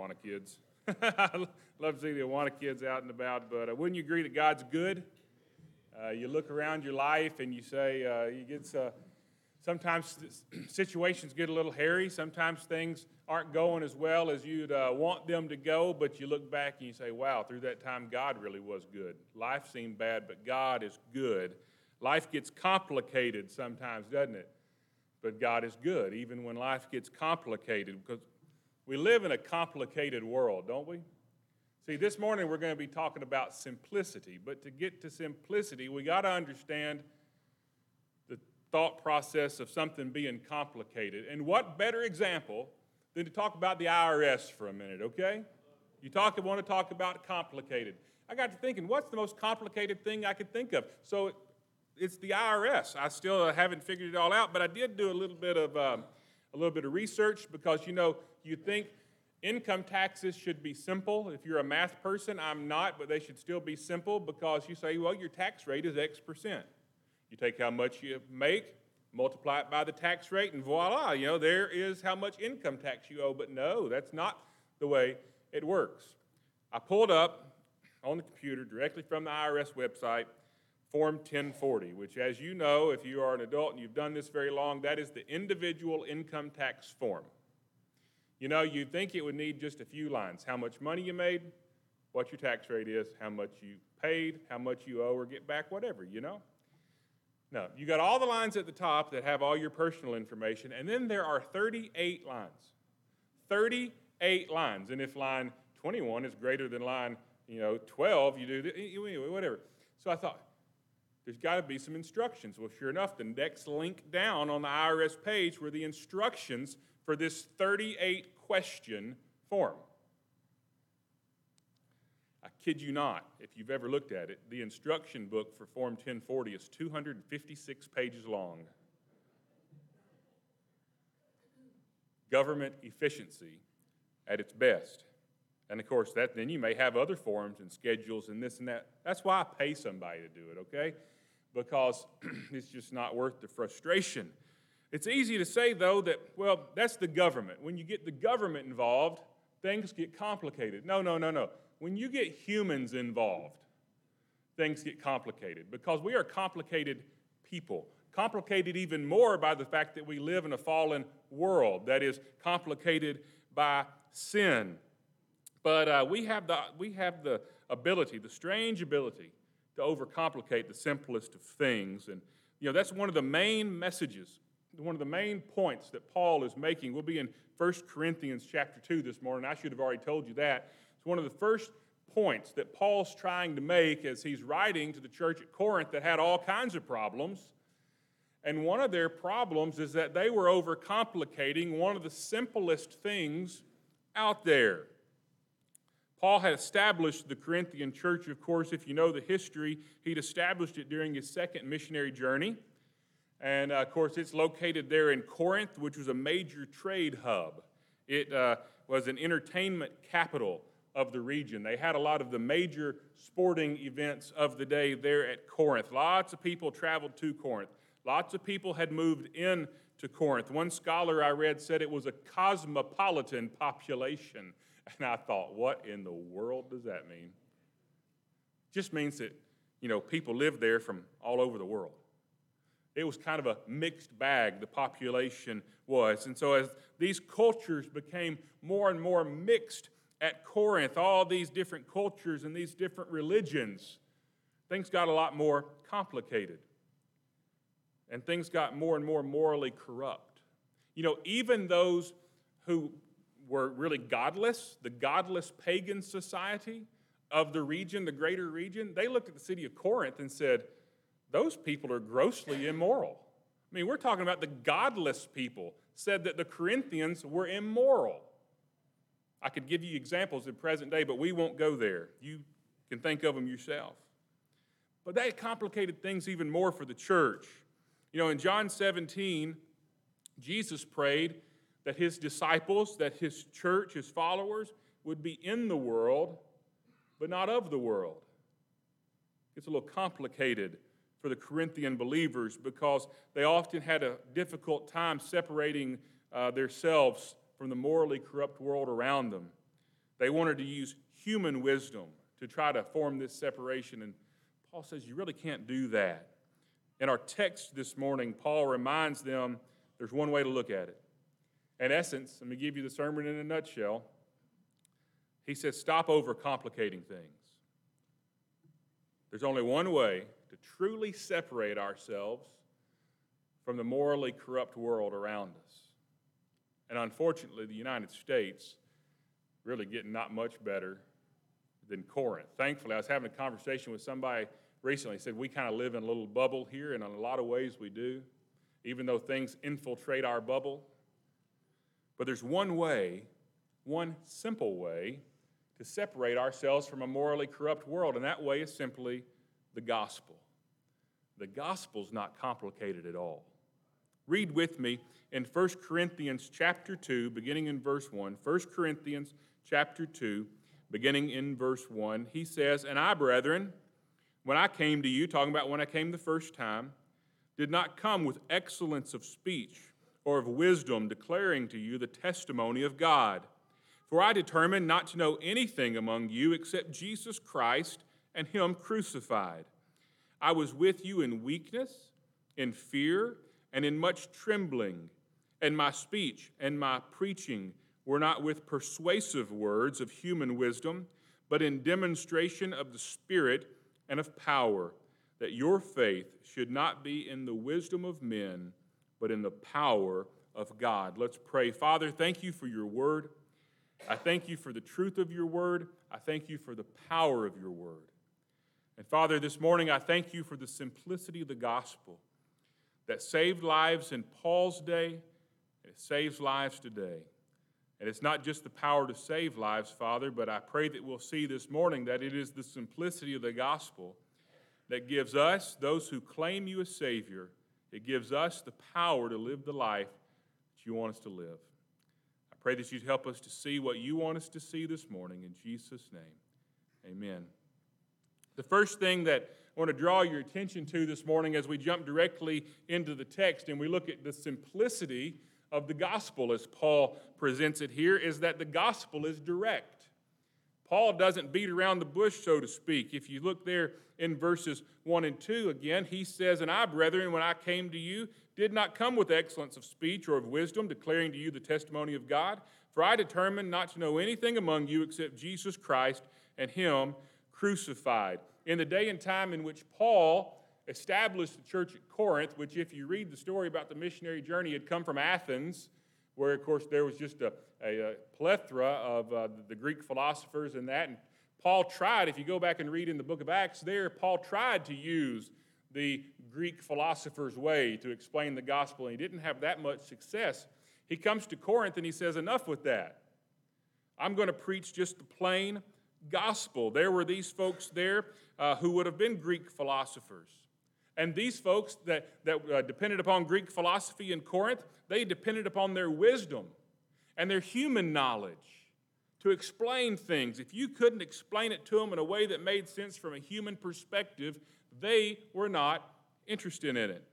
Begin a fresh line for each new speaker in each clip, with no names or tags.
Awana kids. I love to see the Awana kids out and about, but uh, wouldn't you agree that God's good? Uh, you look around your life and you say, uh, you get, uh, sometimes situations get a little hairy. Sometimes things aren't going as well as you'd uh, want them to go, but you look back and you say, wow, through that time, God really was good. Life seemed bad, but God is good. Life gets complicated sometimes, doesn't it? But God is good, even when life gets complicated, because we live in a complicated world, don't we? See, this morning we're going to be talking about simplicity, but to get to simplicity, we got to understand the thought process of something being complicated. And what better example than to talk about the IRS for a minute, okay? You talk want to talk about complicated. I got to thinking, what's the most complicated thing I could think of? So it's the IRS. I still haven't figured it all out, but I did do a little bit of um, a little bit of research because you know you think income taxes should be simple. If you're a math person, I'm not, but they should still be simple because you say, well, your tax rate is X percent. You take how much you make, multiply it by the tax rate, and voila, you know, there is how much income tax you owe. But no, that's not the way it works. I pulled up on the computer directly from the IRS website Form 1040, which, as you know, if you are an adult and you've done this very long, that is the individual income tax form. You know, you'd think it would need just a few lines how much money you made, what your tax rate is, how much you paid, how much you owe or get back, whatever, you know? No, you got all the lines at the top that have all your personal information, and then there are 38 lines. 38 lines. And if line 21 is greater than line, you know, 12, you do, anyway, whatever. So I thought, there's got to be some instructions. Well, sure enough, the next link down on the IRS page were the instructions for this 38 question form. I kid you not, if you've ever looked at it, the instruction book for Form 1040 is 256 pages long. Government efficiency at its best. And of course, that then you may have other forms and schedules and this and that. That's why I pay somebody to do it, okay? because it's just not worth the frustration. It's easy to say, though, that, well, that's the government. When you get the government involved, things get complicated. No, no, no, no. When you get humans involved, things get complicated because we are complicated people. Complicated even more by the fact that we live in a fallen world that is complicated by sin. But uh, we, have the, we have the ability, the strange ability, to overcomplicate the simplest of things. And, you know, that's one of the main messages, one of the main points that Paul is making. We'll be in 1 Corinthians chapter 2 this morning. I should have already told you that. It's one of the first points that Paul's trying to make as he's writing to the church at Corinth that had all kinds of problems. And one of their problems is that they were overcomplicating one of the simplest things out there. Paul had established the Corinthian church, of course, if you know the history, he'd established it during his second missionary journey. And uh, of course, it's located there in Corinth, which was a major trade hub. It uh, was an entertainment capital of the region. They had a lot of the major sporting events of the day there at Corinth. Lots of people traveled to Corinth. Lots of people had moved in to Corinth. One scholar I read said it was a cosmopolitan population. And I thought, what in the world does that mean? Just means that, you know, people lived there from all over the world. It was kind of a mixed bag, the population was. And so, as these cultures became more and more mixed at Corinth, all these different cultures and these different religions, things got a lot more complicated. And things got more and more morally corrupt. You know, even those who were really godless, the godless pagan society of the region, the greater region, they looked at the city of Corinth and said, Those people are grossly immoral. I mean, we're talking about the godless people said that the Corinthians were immoral. I could give you examples in present day, but we won't go there. You can think of them yourself. But that complicated things even more for the church. You know, in John 17, Jesus prayed that his disciples, that his church, his followers would be in the world, but not of the world. It's a little complicated for the Corinthian believers because they often had a difficult time separating uh, themselves from the morally corrupt world around them. They wanted to use human wisdom to try to form this separation. And Paul says, You really can't do that. In our text this morning, Paul reminds them there's one way to look at it. In essence, let me give you the sermon in a nutshell. He says, Stop overcomplicating things. There's only one way to truly separate ourselves from the morally corrupt world around us. And unfortunately, the United States really getting not much better than Corinth. Thankfully, I was having a conversation with somebody recently. Said, We kind of live in a little bubble here, and in a lot of ways we do, even though things infiltrate our bubble. But there's one way, one simple way, to separate ourselves from a morally corrupt world, and that way is simply the gospel. The gospel's not complicated at all. Read with me in 1 Corinthians chapter 2, beginning in verse 1. 1 Corinthians chapter 2, beginning in verse 1. He says, And I, brethren, when I came to you, talking about when I came the first time, did not come with excellence of speech or of wisdom, declaring to you the testimony of God. For I determined not to know anything among you except Jesus Christ and Him crucified. I was with you in weakness, in fear, and in much trembling, and my speech and my preaching were not with persuasive words of human wisdom, but in demonstration of the Spirit and of power, that your faith should not be in the wisdom of men, but in the power of God. Let's pray. Father, thank you for your word. I thank you for the truth of your word. I thank you for the power of your word. And Father, this morning I thank you for the simplicity of the gospel that saved lives in Paul's day, and it saves lives today. And it's not just the power to save lives, Father, but I pray that we'll see this morning that it is the simplicity of the gospel that gives us, those who claim you as Savior, it gives us the power to live the life that you want us to live. I pray that you'd help us to see what you want us to see this morning. In Jesus' name, amen. The first thing that I want to draw your attention to this morning as we jump directly into the text and we look at the simplicity of the gospel as Paul presents it here is that the gospel is direct. Paul doesn't beat around the bush, so to speak. If you look there in verses 1 and 2 again, he says, And I, brethren, when I came to you, did not come with excellence of speech or of wisdom, declaring to you the testimony of God. For I determined not to know anything among you except Jesus Christ and Him crucified. In the day and time in which Paul established the church at Corinth, which, if you read the story about the missionary journey, had come from Athens, where, of course, there was just a, a, a plethora of uh, the Greek philosophers and that. And Paul tried, if you go back and read in the book of Acts there, Paul tried to use the Greek philosopher's way to explain the gospel, and he didn't have that much success. He comes to Corinth and he says, Enough with that. I'm going to preach just the plain gospel. There were these folks there uh, who would have been Greek philosophers. And these folks that, that uh, depended upon Greek philosophy in Corinth, they depended upon their wisdom and their human knowledge to explain things. If you couldn't explain it to them in a way that made sense from a human perspective, they were not interested in it.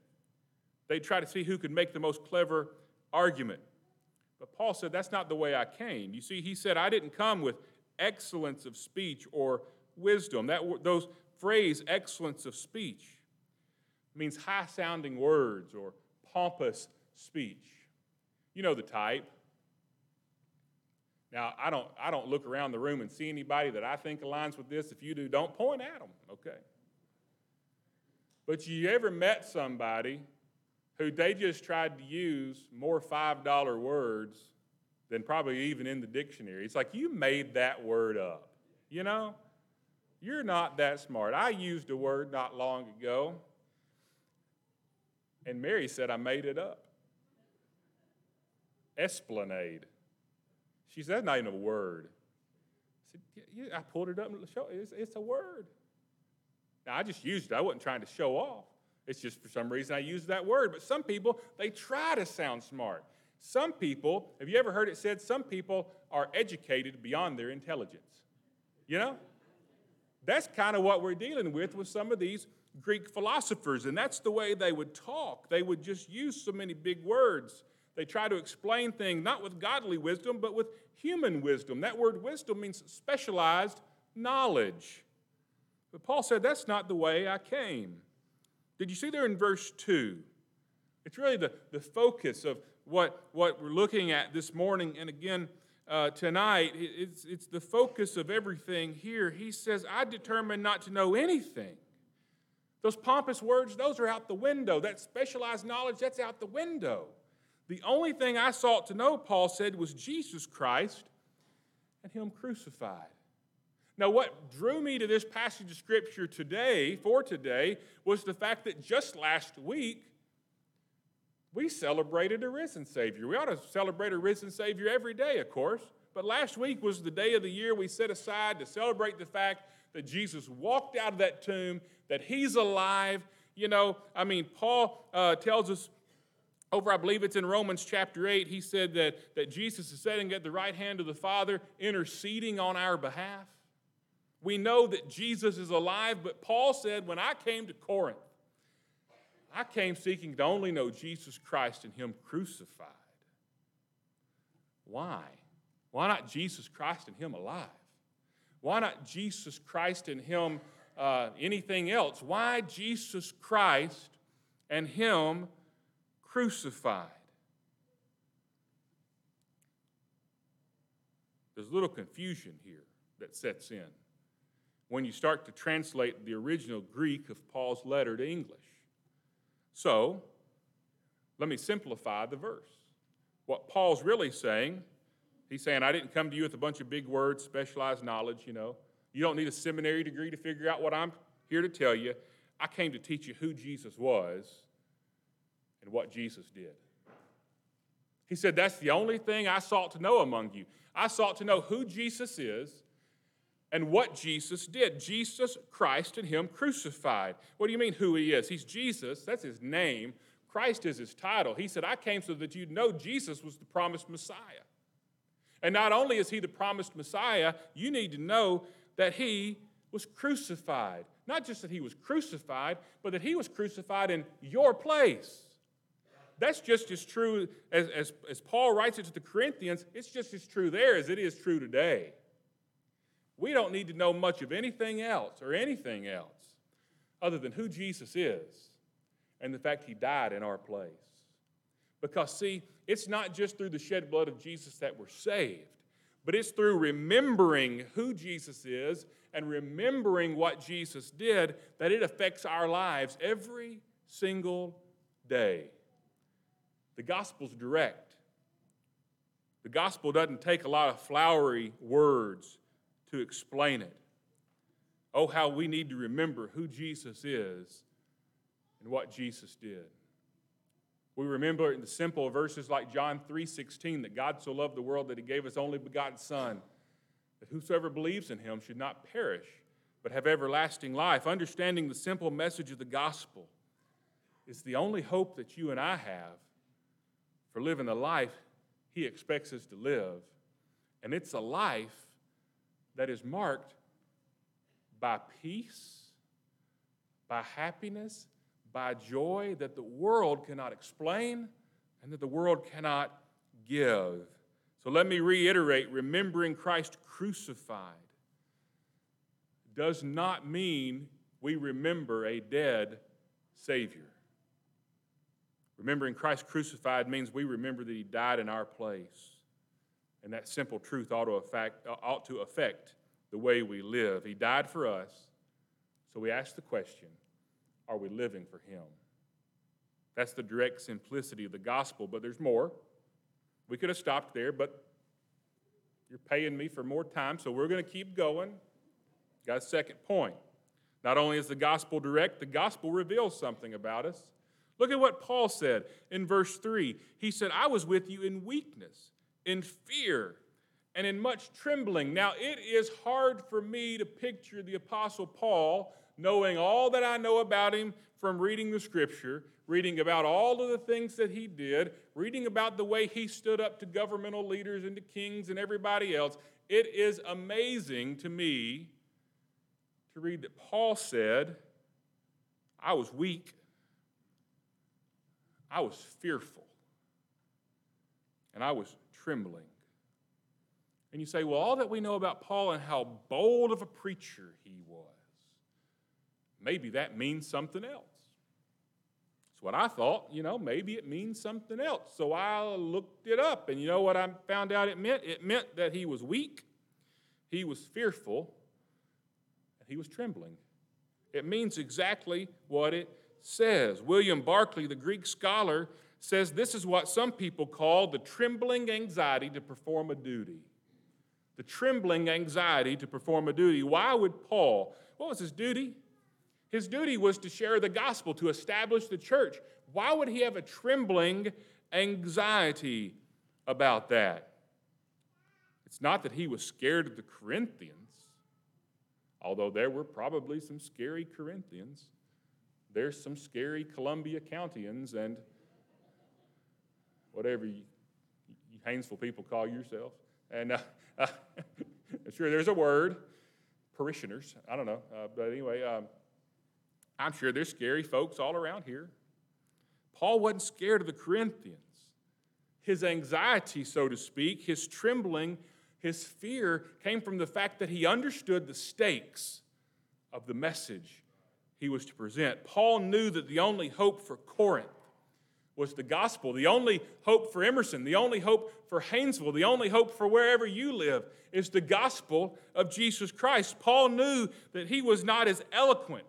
They'd try to see who could make the most clever argument. But Paul said, That's not the way I came. You see, he said, I didn't come with excellence of speech or wisdom. That, those phrase, excellence of speech, means high sounding words or pompous speech. You know the type. Now, I don't, I don't look around the room and see anybody that I think aligns with this. If you do, don't point at them, okay? But you ever met somebody who they just tried to use more $5 words than probably even in the dictionary? It's like you made that word up, you know? You're not that smart. I used a word not long ago and Mary said, I made it up. Esplanade. She said, that's not even a word. I said, yeah, I pulled it up and showed it's, it's a word. Now, I just used it. I wasn't trying to show off. It's just for some reason I used that word. But some people, they try to sound smart. Some people, have you ever heard it said, some people are educated beyond their intelligence? You know? That's kind of what we're dealing with with some of these Greek philosophers, and that's the way they would talk. They would just use so many big words they try to explain things not with godly wisdom, but with human wisdom. That word wisdom means specialized knowledge. But Paul said, That's not the way I came. Did you see there in verse 2? It's really the, the focus of what, what we're looking at this morning. And again, uh, tonight, it's, it's the focus of everything here. He says, I determined not to know anything. Those pompous words, those are out the window. That specialized knowledge, that's out the window. The only thing I sought to know, Paul said, was Jesus Christ and Him crucified. Now, what drew me to this passage of Scripture today, for today, was the fact that just last week, we celebrated a risen Savior. We ought to celebrate a risen Savior every day, of course. But last week was the day of the year we set aside to celebrate the fact that Jesus walked out of that tomb, that He's alive. You know, I mean, Paul uh, tells us over, I believe it's in Romans chapter 8, he said that, that Jesus is sitting at the right hand of the Father, interceding on our behalf. We know that Jesus is alive, but Paul said, when I came to Corinth, I came seeking to only know Jesus Christ and Him crucified. Why? Why not Jesus Christ and Him alive? Why not Jesus Christ and Him uh, anything else? Why Jesus Christ and Him crucified? There's a little confusion here that sets in when you start to translate the original Greek of Paul's letter to English. So, let me simplify the verse. What Paul's really saying, he's saying, I didn't come to you with a bunch of big words, specialized knowledge, you know. You don't need a seminary degree to figure out what I'm here to tell you. I came to teach you who Jesus was and what Jesus did. He said, That's the only thing I sought to know among you. I sought to know who Jesus is and what Jesus did. Jesus Christ and Him crucified. What do you mean who He is? He's Jesus, that's His name. Christ is His title. He said, I came so that you'd know Jesus was the promised Messiah. And not only is He the promised Messiah, you need to know that He was crucified. Not just that He was crucified, but that He was crucified in your place. That's just as true as, as, as Paul writes it to the Corinthians, it's just as true there as it is true today. We don't need to know much of anything else or anything else other than who Jesus is and the fact he died in our place. Because, see, it's not just through the shed blood of Jesus that we're saved, but it's through remembering who Jesus is and remembering what Jesus did that it affects our lives every single day. The gospel's direct. The gospel doesn't take a lot of flowery words to explain it. Oh, how we need to remember who Jesus is and what Jesus did. We remember in the simple verses like John 3:16 that God so loved the world that he gave his only begotten son that whosoever believes in him should not perish but have everlasting life. Understanding the simple message of the gospel is the only hope that you and I have for living the life he expects us to live. And it's a life that is marked by peace, by happiness, by joy that the world cannot explain and that the world cannot give. So let me reiterate remembering Christ crucified does not mean we remember a dead Savior. Remembering Christ crucified means we remember that He died in our place. And that simple truth ought to affect, ought to affect the way we live. He died for us, so we ask the question are we living for Him? That's the direct simplicity of the gospel, but there's more. We could have stopped there, but you're paying me for more time, so we're going to keep going. Got a second point. Not only is the gospel direct, the gospel reveals something about us. Look at what Paul said in verse 3. He said, I was with you in weakness in fear, and in much trembling. Now, it is hard for me to picture the Apostle Paul knowing all that I know about him from reading the scripture, reading about all of the things that he did, reading about the way he stood up to governmental leaders and to kings and everybody else. It is amazing to me to read that Paul said, I was weak, I was fearful. and I was trembling. And you say, well, all that we know about Paul and how bold of a preacher he was, maybe that means something else. That's what I thought, you know, maybe it means something else. So I looked it up, and you know what I found out it meant? It meant that he was weak, he was fearful, and he was trembling. It means exactly what it says. William Barclay, the Greek scholar, says this is what some people call the trembling anxiety to perform a duty. The trembling anxiety to perform a duty. Why would Paul? What was his duty? His duty was to share the gospel, to establish the church. Why would he have a trembling anxiety about that? It's not that he was scared of the Corinthians, although there were probably some scary Corinthians. There's some scary Columbia Countyans and whatever you, you Haynesville people call yourselves. And uh, sure, there's a word, parishioners. I don't know. Uh, but anyway, um, I'm sure there's scary folks all around here. Paul wasn't scared of the Corinthians. His anxiety, so to speak, his trembling, his fear came from the fact that he understood the stakes of the message he was to present. Paul knew that the only hope for Corinth was the gospel. The only hope for Emerson, the only hope for Haynesville, the only hope for wherever you live is the gospel of Jesus Christ. Paul knew that he was not as eloquent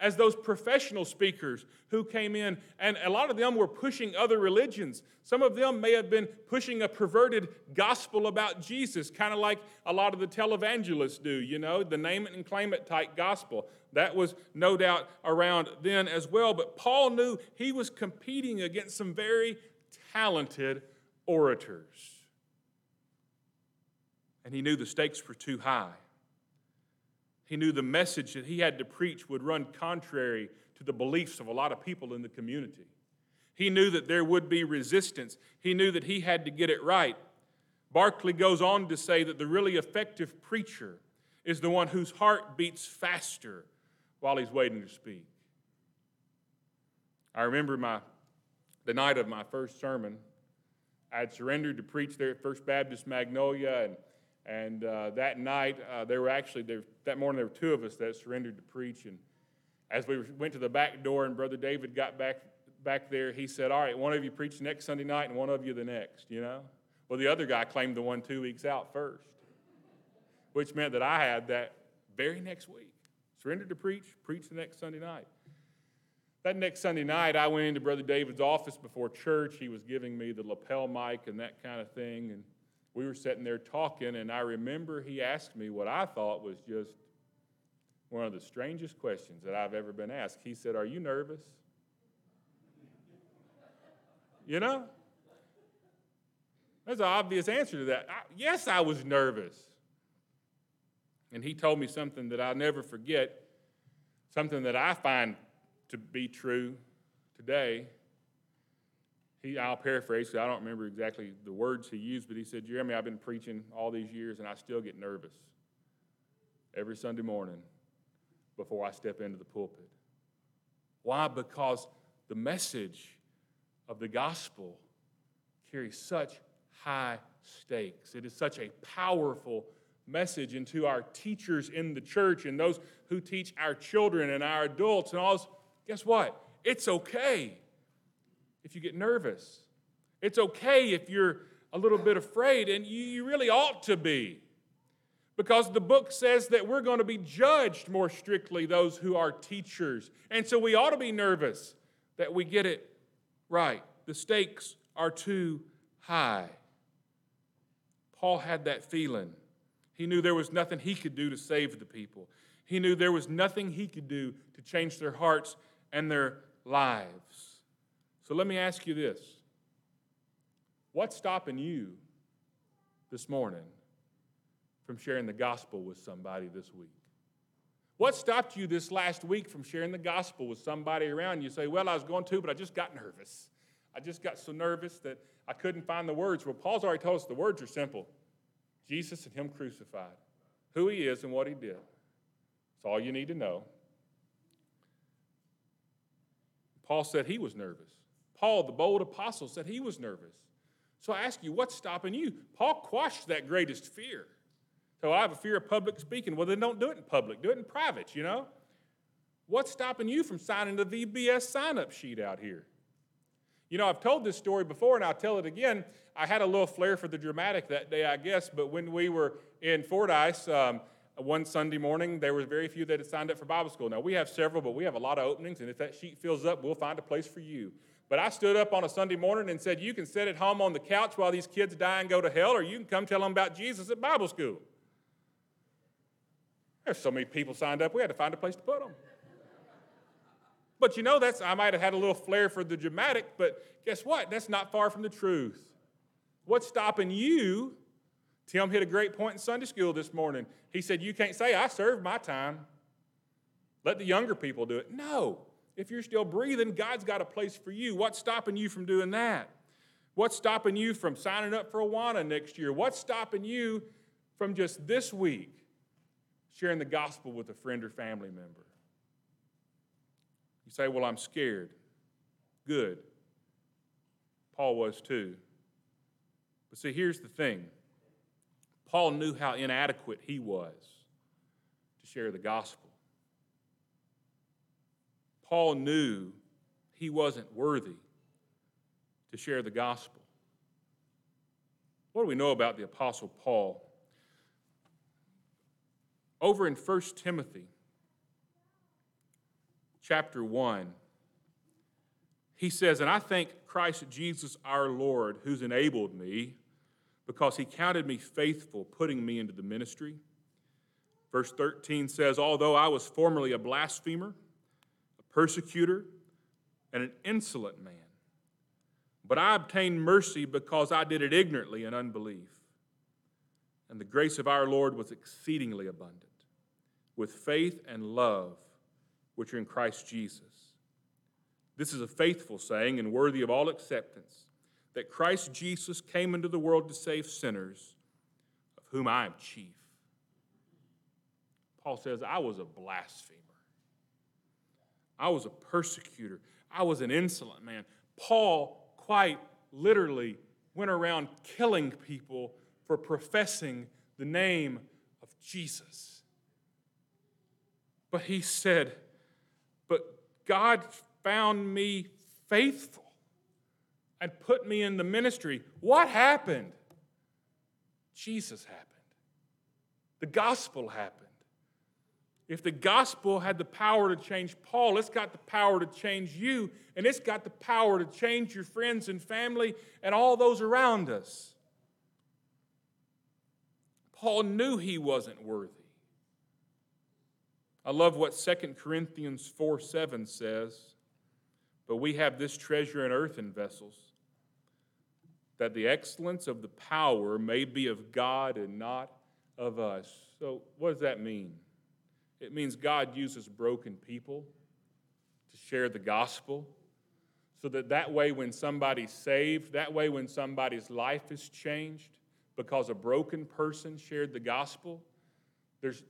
as those professional speakers who came in, and a lot of them were pushing other religions. Some of them may have been pushing a perverted gospel about Jesus, kind of like a lot of the televangelists do, you know, the name it and claim it type gospel. That was no doubt around then as well. But Paul knew he was competing against some very talented orators. And he knew the stakes were too high. He knew the message that he had to preach would run contrary to the beliefs of a lot of people in the community. He knew that there would be resistance. He knew that he had to get it right. Barclay goes on to say that the really effective preacher is the one whose heart beats faster while he's waiting to speak. I remember my, the night of my first sermon, I had surrendered to preach there at First Baptist Magnolia, and and uh, that night, uh, there were actually, there, that morning, there were two of us that surrendered to preach. And as we went to the back door and Brother David got back, back there, he said, All right, one of you preach next Sunday night and one of you the next, you know? Well, the other guy claimed the one two weeks out first, which meant that I had that very next week. Surrendered to preach, preach the next Sunday night. That next Sunday night, I went into Brother David's office before church. He was giving me the lapel mic and that kind of thing. And we were sitting there talking, and I remember he asked me what I thought was just one of the strangest questions that I've ever been asked. He said, Are you nervous? You know? There's an obvious answer to that. I, yes, I was nervous. And he told me something that I'll never forget, something that I find to be true today he, I'll paraphrase, I don't remember exactly the words he used, but he said, Jeremy, I've been preaching all these years and I still get nervous every Sunday morning before I step into the pulpit. Why? Because the message of the gospel carries such high stakes. It is such a powerful message, and to our teachers in the church and those who teach our children and our adults and all, guess what? It's okay if you get nervous. It's okay if you're a little bit afraid, and you, really ought to be. Because the book says that we're going to be judged more strictly, those who are teachers. And so we ought to be nervous that we get it right. The stakes are too high. Paul had that feeling. He knew there was nothing he could do to save the people. He knew there was nothing he could do to change their hearts and their lives. So let me ask you this What's stopping you this morning from sharing the gospel with somebody this week? What stopped you this last week from sharing the gospel with somebody around you? say, Well, I was going to, but I just got nervous. I just got so nervous that I couldn't find the words. Well, Paul's already told us the words are simple Jesus and Him crucified, who He is and what He did. That's all you need to know. Paul said he was nervous. Paul, the bold apostle, said he was nervous. So I ask you, what's stopping you? Paul quashed that greatest fear. So I have a fear of public speaking. Well, then don't do it in public, do it in private, you know? What's stopping you from signing the VBS sign up sheet out here? You know, I've told this story before and I'll tell it again. I had a little flair for the dramatic that day, I guess, but when we were in Fordyce, um, one Sunday morning, there were very few that had signed up for Bible school. Now, we have several, but we have a lot of openings, and if that sheet fills up, we'll find a place for you. But I stood up on a Sunday morning and said, You can sit at home on the couch while these kids die and go to hell, or you can come tell them about Jesus at Bible school. There's so many people signed up, we had to find a place to put them. But you know, that's I might have had a little flair for the dramatic, but guess what? That's not far from the truth. What's stopping you? Tim hit a great point in Sunday school this morning. He said, You can't say, I served my time. Let the younger people do it. No. If you're still breathing, God's got a place for you. What's stopping you from doing that? What's stopping you from signing up for Awana next year? What's stopping you from just this week sharing the gospel with a friend or family member? You say, Well, I'm scared. Good. Paul was too. But see, here's the thing Paul knew how inadequate he was to share the gospel. Paul knew he wasn't worthy to share the gospel. What do we know about the Apostle Paul? Over in 1 Timothy chapter 1, he says, And I thank Christ Jesus our Lord, who's enabled me, because he counted me faithful, putting me into the ministry. Verse 13 says, Although I was formerly a blasphemer, persecutor, and an insolent man. But I obtained mercy because I did it ignorantly in unbelief. And the grace of our Lord was exceedingly abundant, with faith and love which are in Christ Jesus. This is a faithful saying and worthy of all acceptance that Christ Jesus came into the world to save sinners, of whom I am chief. Paul says, I was a blasphemer. I was a persecutor. I was an insolent man. Paul quite literally went around killing people for professing the name of Jesus. But he said, But God found me faithful and put me in the ministry. What happened? Jesus happened. The gospel happened. If the gospel had the power to change Paul, it's got the power to change you, and it's got the power to change your friends and family and all those around us. Paul knew he wasn't worthy. I love what 2 Corinthians 4 7 says. But we have this treasure in earthen vessels, that the excellence of the power may be of God and not of us. So, what does that mean? It means God uses broken people to share the gospel so that that way when somebody's saved, that way when somebody's life is changed because a broken person shared the gospel, there's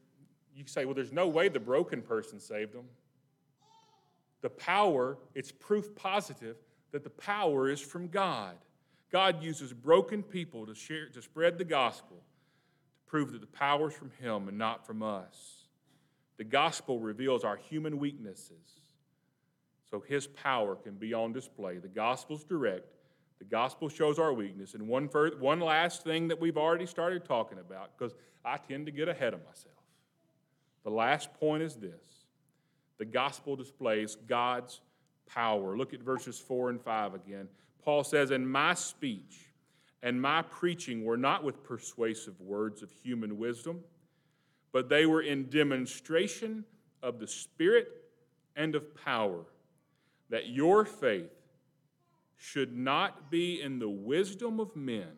you say, well, there's no way the broken person saved them. The power, it's proof positive that the power is from God. God uses broken people to share to spread the gospel to prove that the power is from him and not from us. The gospel reveals our human weaknesses so his power can be on display. The gospel's direct. The gospel shows our weakness. And one, further, one last thing that we've already started talking about, because I tend to get ahead of myself. The last point is this the gospel displays God's power. Look at verses 4 and 5 again. Paul says, And my speech and my preaching were not with persuasive words of human wisdom but they were in demonstration of the Spirit and of power, that your faith should not be in the wisdom of men,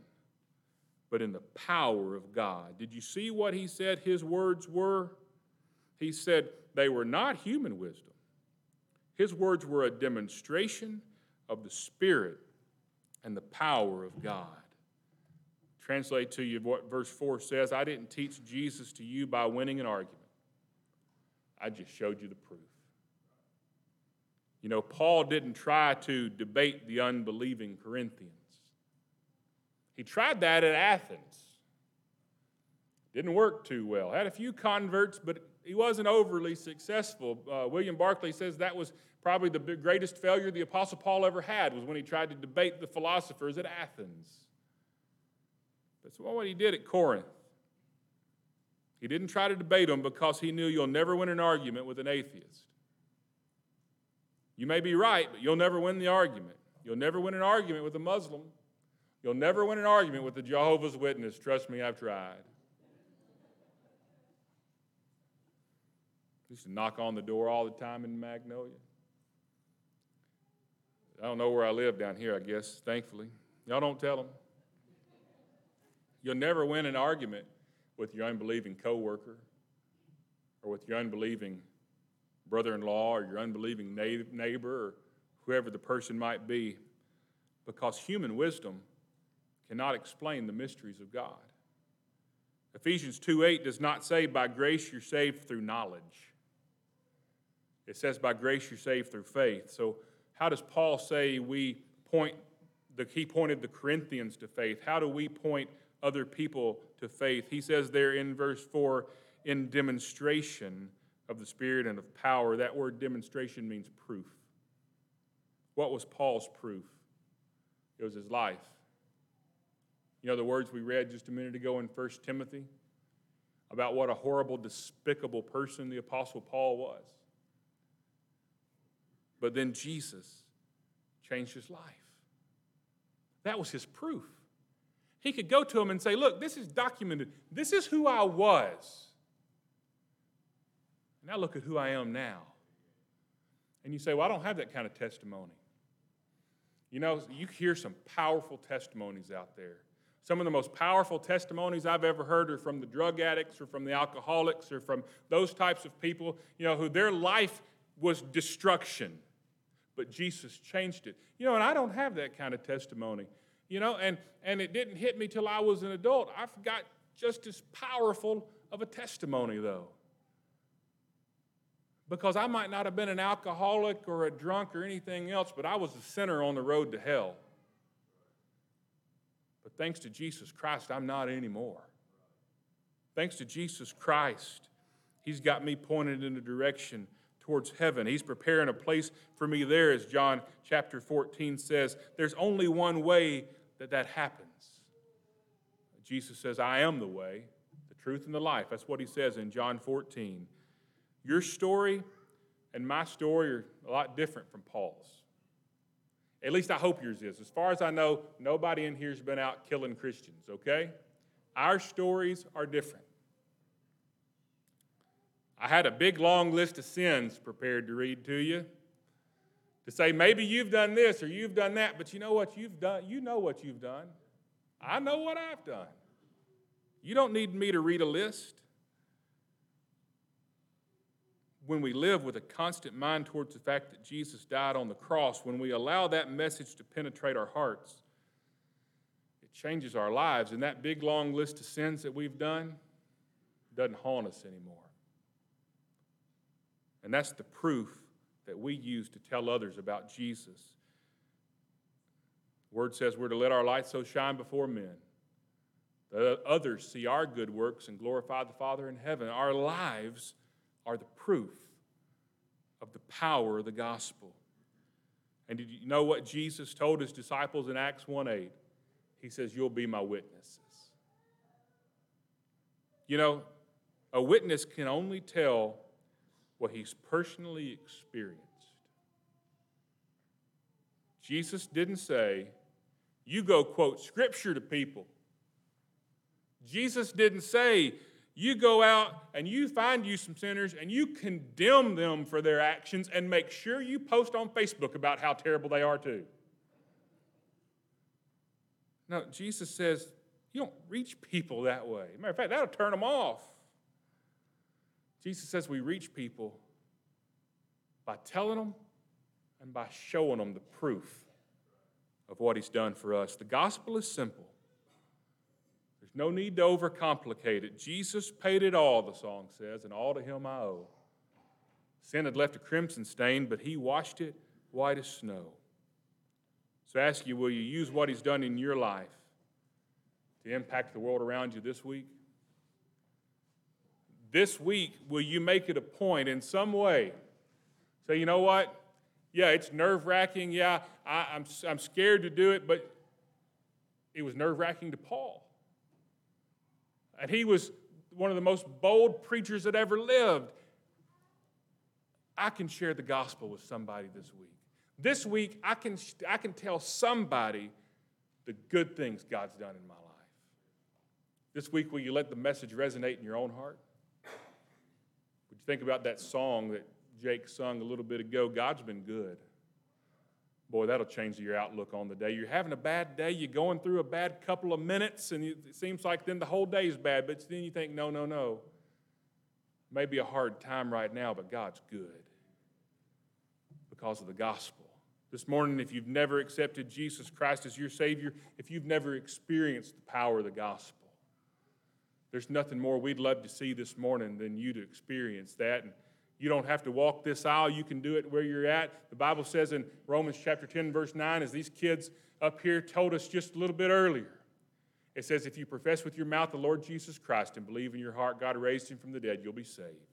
but in the power of God. Did you see what he said his words were? He said they were not human wisdom. His words were a demonstration of the Spirit and the power of God translate to you what verse 4 says I didn't teach Jesus to you by winning an argument, I just showed you the proof. You know, Paul didn't try to debate the unbelieving Corinthians. He tried that at Athens. Didn't work too well. Had a few converts, but he wasn't overly successful. Uh, William Barclay says that was probably the greatest failure the Apostle Paul ever had was when he tried to debate the philosophers at Athens. That's what he did at Corinth. He didn't try to debate them because he knew you'll never win an argument with an atheist. You may be right, but you'll never win the argument. You'll never win an argument with a Muslim. You'll never win an argument with a Jehovah's Witness. Trust me, I've tried. Used to knock on the door all the time in Magnolia. I don't know where I live down here, I guess, thankfully. Y'all don't tell them. You'll never win an argument with your unbelieving coworker or with your unbelieving brother-in-law or your unbelieving neighbor or whoever the person might be because human wisdom cannot explain the mysteries of God. Ephesians 2:8 does not say by grace you're saved through knowledge. It says by grace you're saved through faith. So how does Paul say we point the he pointed the Corinthians to faith? How do we point other people to faith. He says there in verse 4, in demonstration of the Spirit and of power. That word demonstration means proof. What was Paul's proof? It was his life. You know the words we read just a minute ago in 1 Timothy about what a horrible, despicable person the Apostle Paul was. But then Jesus changed his life. That was his proof. He could go to him and say, Look, this is documented. This is who I was. Now look at who I am now. And you say, Well, I don't have that kind of testimony. You know, you hear some powerful testimonies out there. Some of the most powerful testimonies I've ever heard are from the drug addicts or from the alcoholics or from those types of people, you know, who their life was destruction, but Jesus changed it. You know, and I don't have that kind of testimony you know, and, and it didn't hit me till I was an adult. I've got just as powerful of a testimony, though. Because I might not have been an alcoholic or a drunk or anything else, but I was a sinner on the road to hell. But thanks to Jesus Christ, I'm not anymore. Thanks to Jesus Christ, He's got me pointed in a direction towards heaven. He's preparing a place for me there, as John chapter 14 says. There's only one way that that happens. Jesus says, I am the way, the truth, and the life. That's what he says in John 14. Your story and my story are a lot different from Paul's. At least I hope yours is. As far as I know, nobody in here has been out killing Christians, okay? Our stories are different. I had a big long list of sins prepared to read to you to say maybe you've done this or you've done that, but you know what you've done? You know what you've done. I know what I've done. You don't need me to read a list. When we live with a constant mind towards the fact that Jesus died on the cross, when we allow that message to penetrate our hearts, it changes our lives. And that big long list of sins that we've done doesn't haunt us anymore. And that's the proof that we use to tell others about Jesus. The word says we're to let our light so shine before men that others see our good works and glorify the Father in heaven. Our lives are the proof of the power of the gospel. And did you know what Jesus told his disciples in Acts 1 8? He says, You'll be my witnesses. You know, a witness can only tell what he's personally experienced. Jesus didn't say, you go quote scripture to people. Jesus didn't say, you go out and you find you some sinners and you condemn them for their actions and make sure you post on Facebook about how terrible they are too. No, Jesus says you don't reach people that way. Matter of fact, that'll turn them off. Jesus says we reach people by telling them and by showing them the proof of what He's done for us. The gospel is simple. There's no need to overcomplicate it. Jesus paid it all, the song says, and all to Him I owe. Sin had left a crimson stain, but He washed it white as snow. So I ask you, will you use what He's done in your life to impact the world around you this week? This week, will you make it a point in some way? Say, you know what? Yeah, it's nerve wracking. Yeah, I, I'm, I'm scared to do it, but it was nerve wracking to Paul. And he was one of the most bold preachers that ever lived. I can share the gospel with somebody this week. This week, I can, I can tell somebody the good things God's done in my life. This week, will you let the message resonate in your own heart? Think about that song that Jake sung a little bit ago? God's been good. Boy, that'll change your outlook on the day. You're having a bad day, you're going through a bad couple of minutes, and it seems like then the whole day is bad, but then you think, no, no, no. Maybe a hard time right now, but God's good because of the gospel. This morning, if you've never accepted Jesus Christ as your Savior, if you've never experienced the power of the gospel, there's nothing more we'd love to see this morning than you to experience that. And you don't have to walk this aisle. You can do it where you're at. The Bible says in Romans chapter 10, verse 9, as these kids up here told us just a little bit earlier, it says, If you profess with your mouth the Lord Jesus Christ and believe in your heart God raised him from the dead, you'll be saved.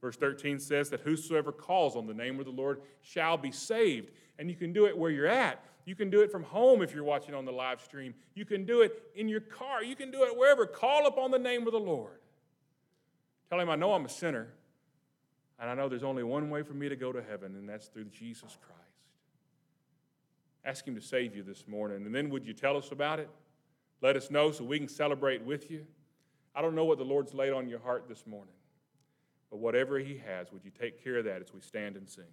Verse 13 says that whosoever calls on the name of the Lord shall be saved. And you can do it where you're at. You can do it from home if you're watching on the live stream. You can do it in your car. You can do it wherever. Call upon the name of the Lord. Tell him, I know I'm a sinner, and I know there's only one way for me to go to heaven, and that's through Jesus Christ. Ask him to save you this morning. And then would you tell us about it? Let us know so we can celebrate with you. I don't know what the Lord's laid on your heart this morning. But whatever He has, would you take care of that as we stand and sing?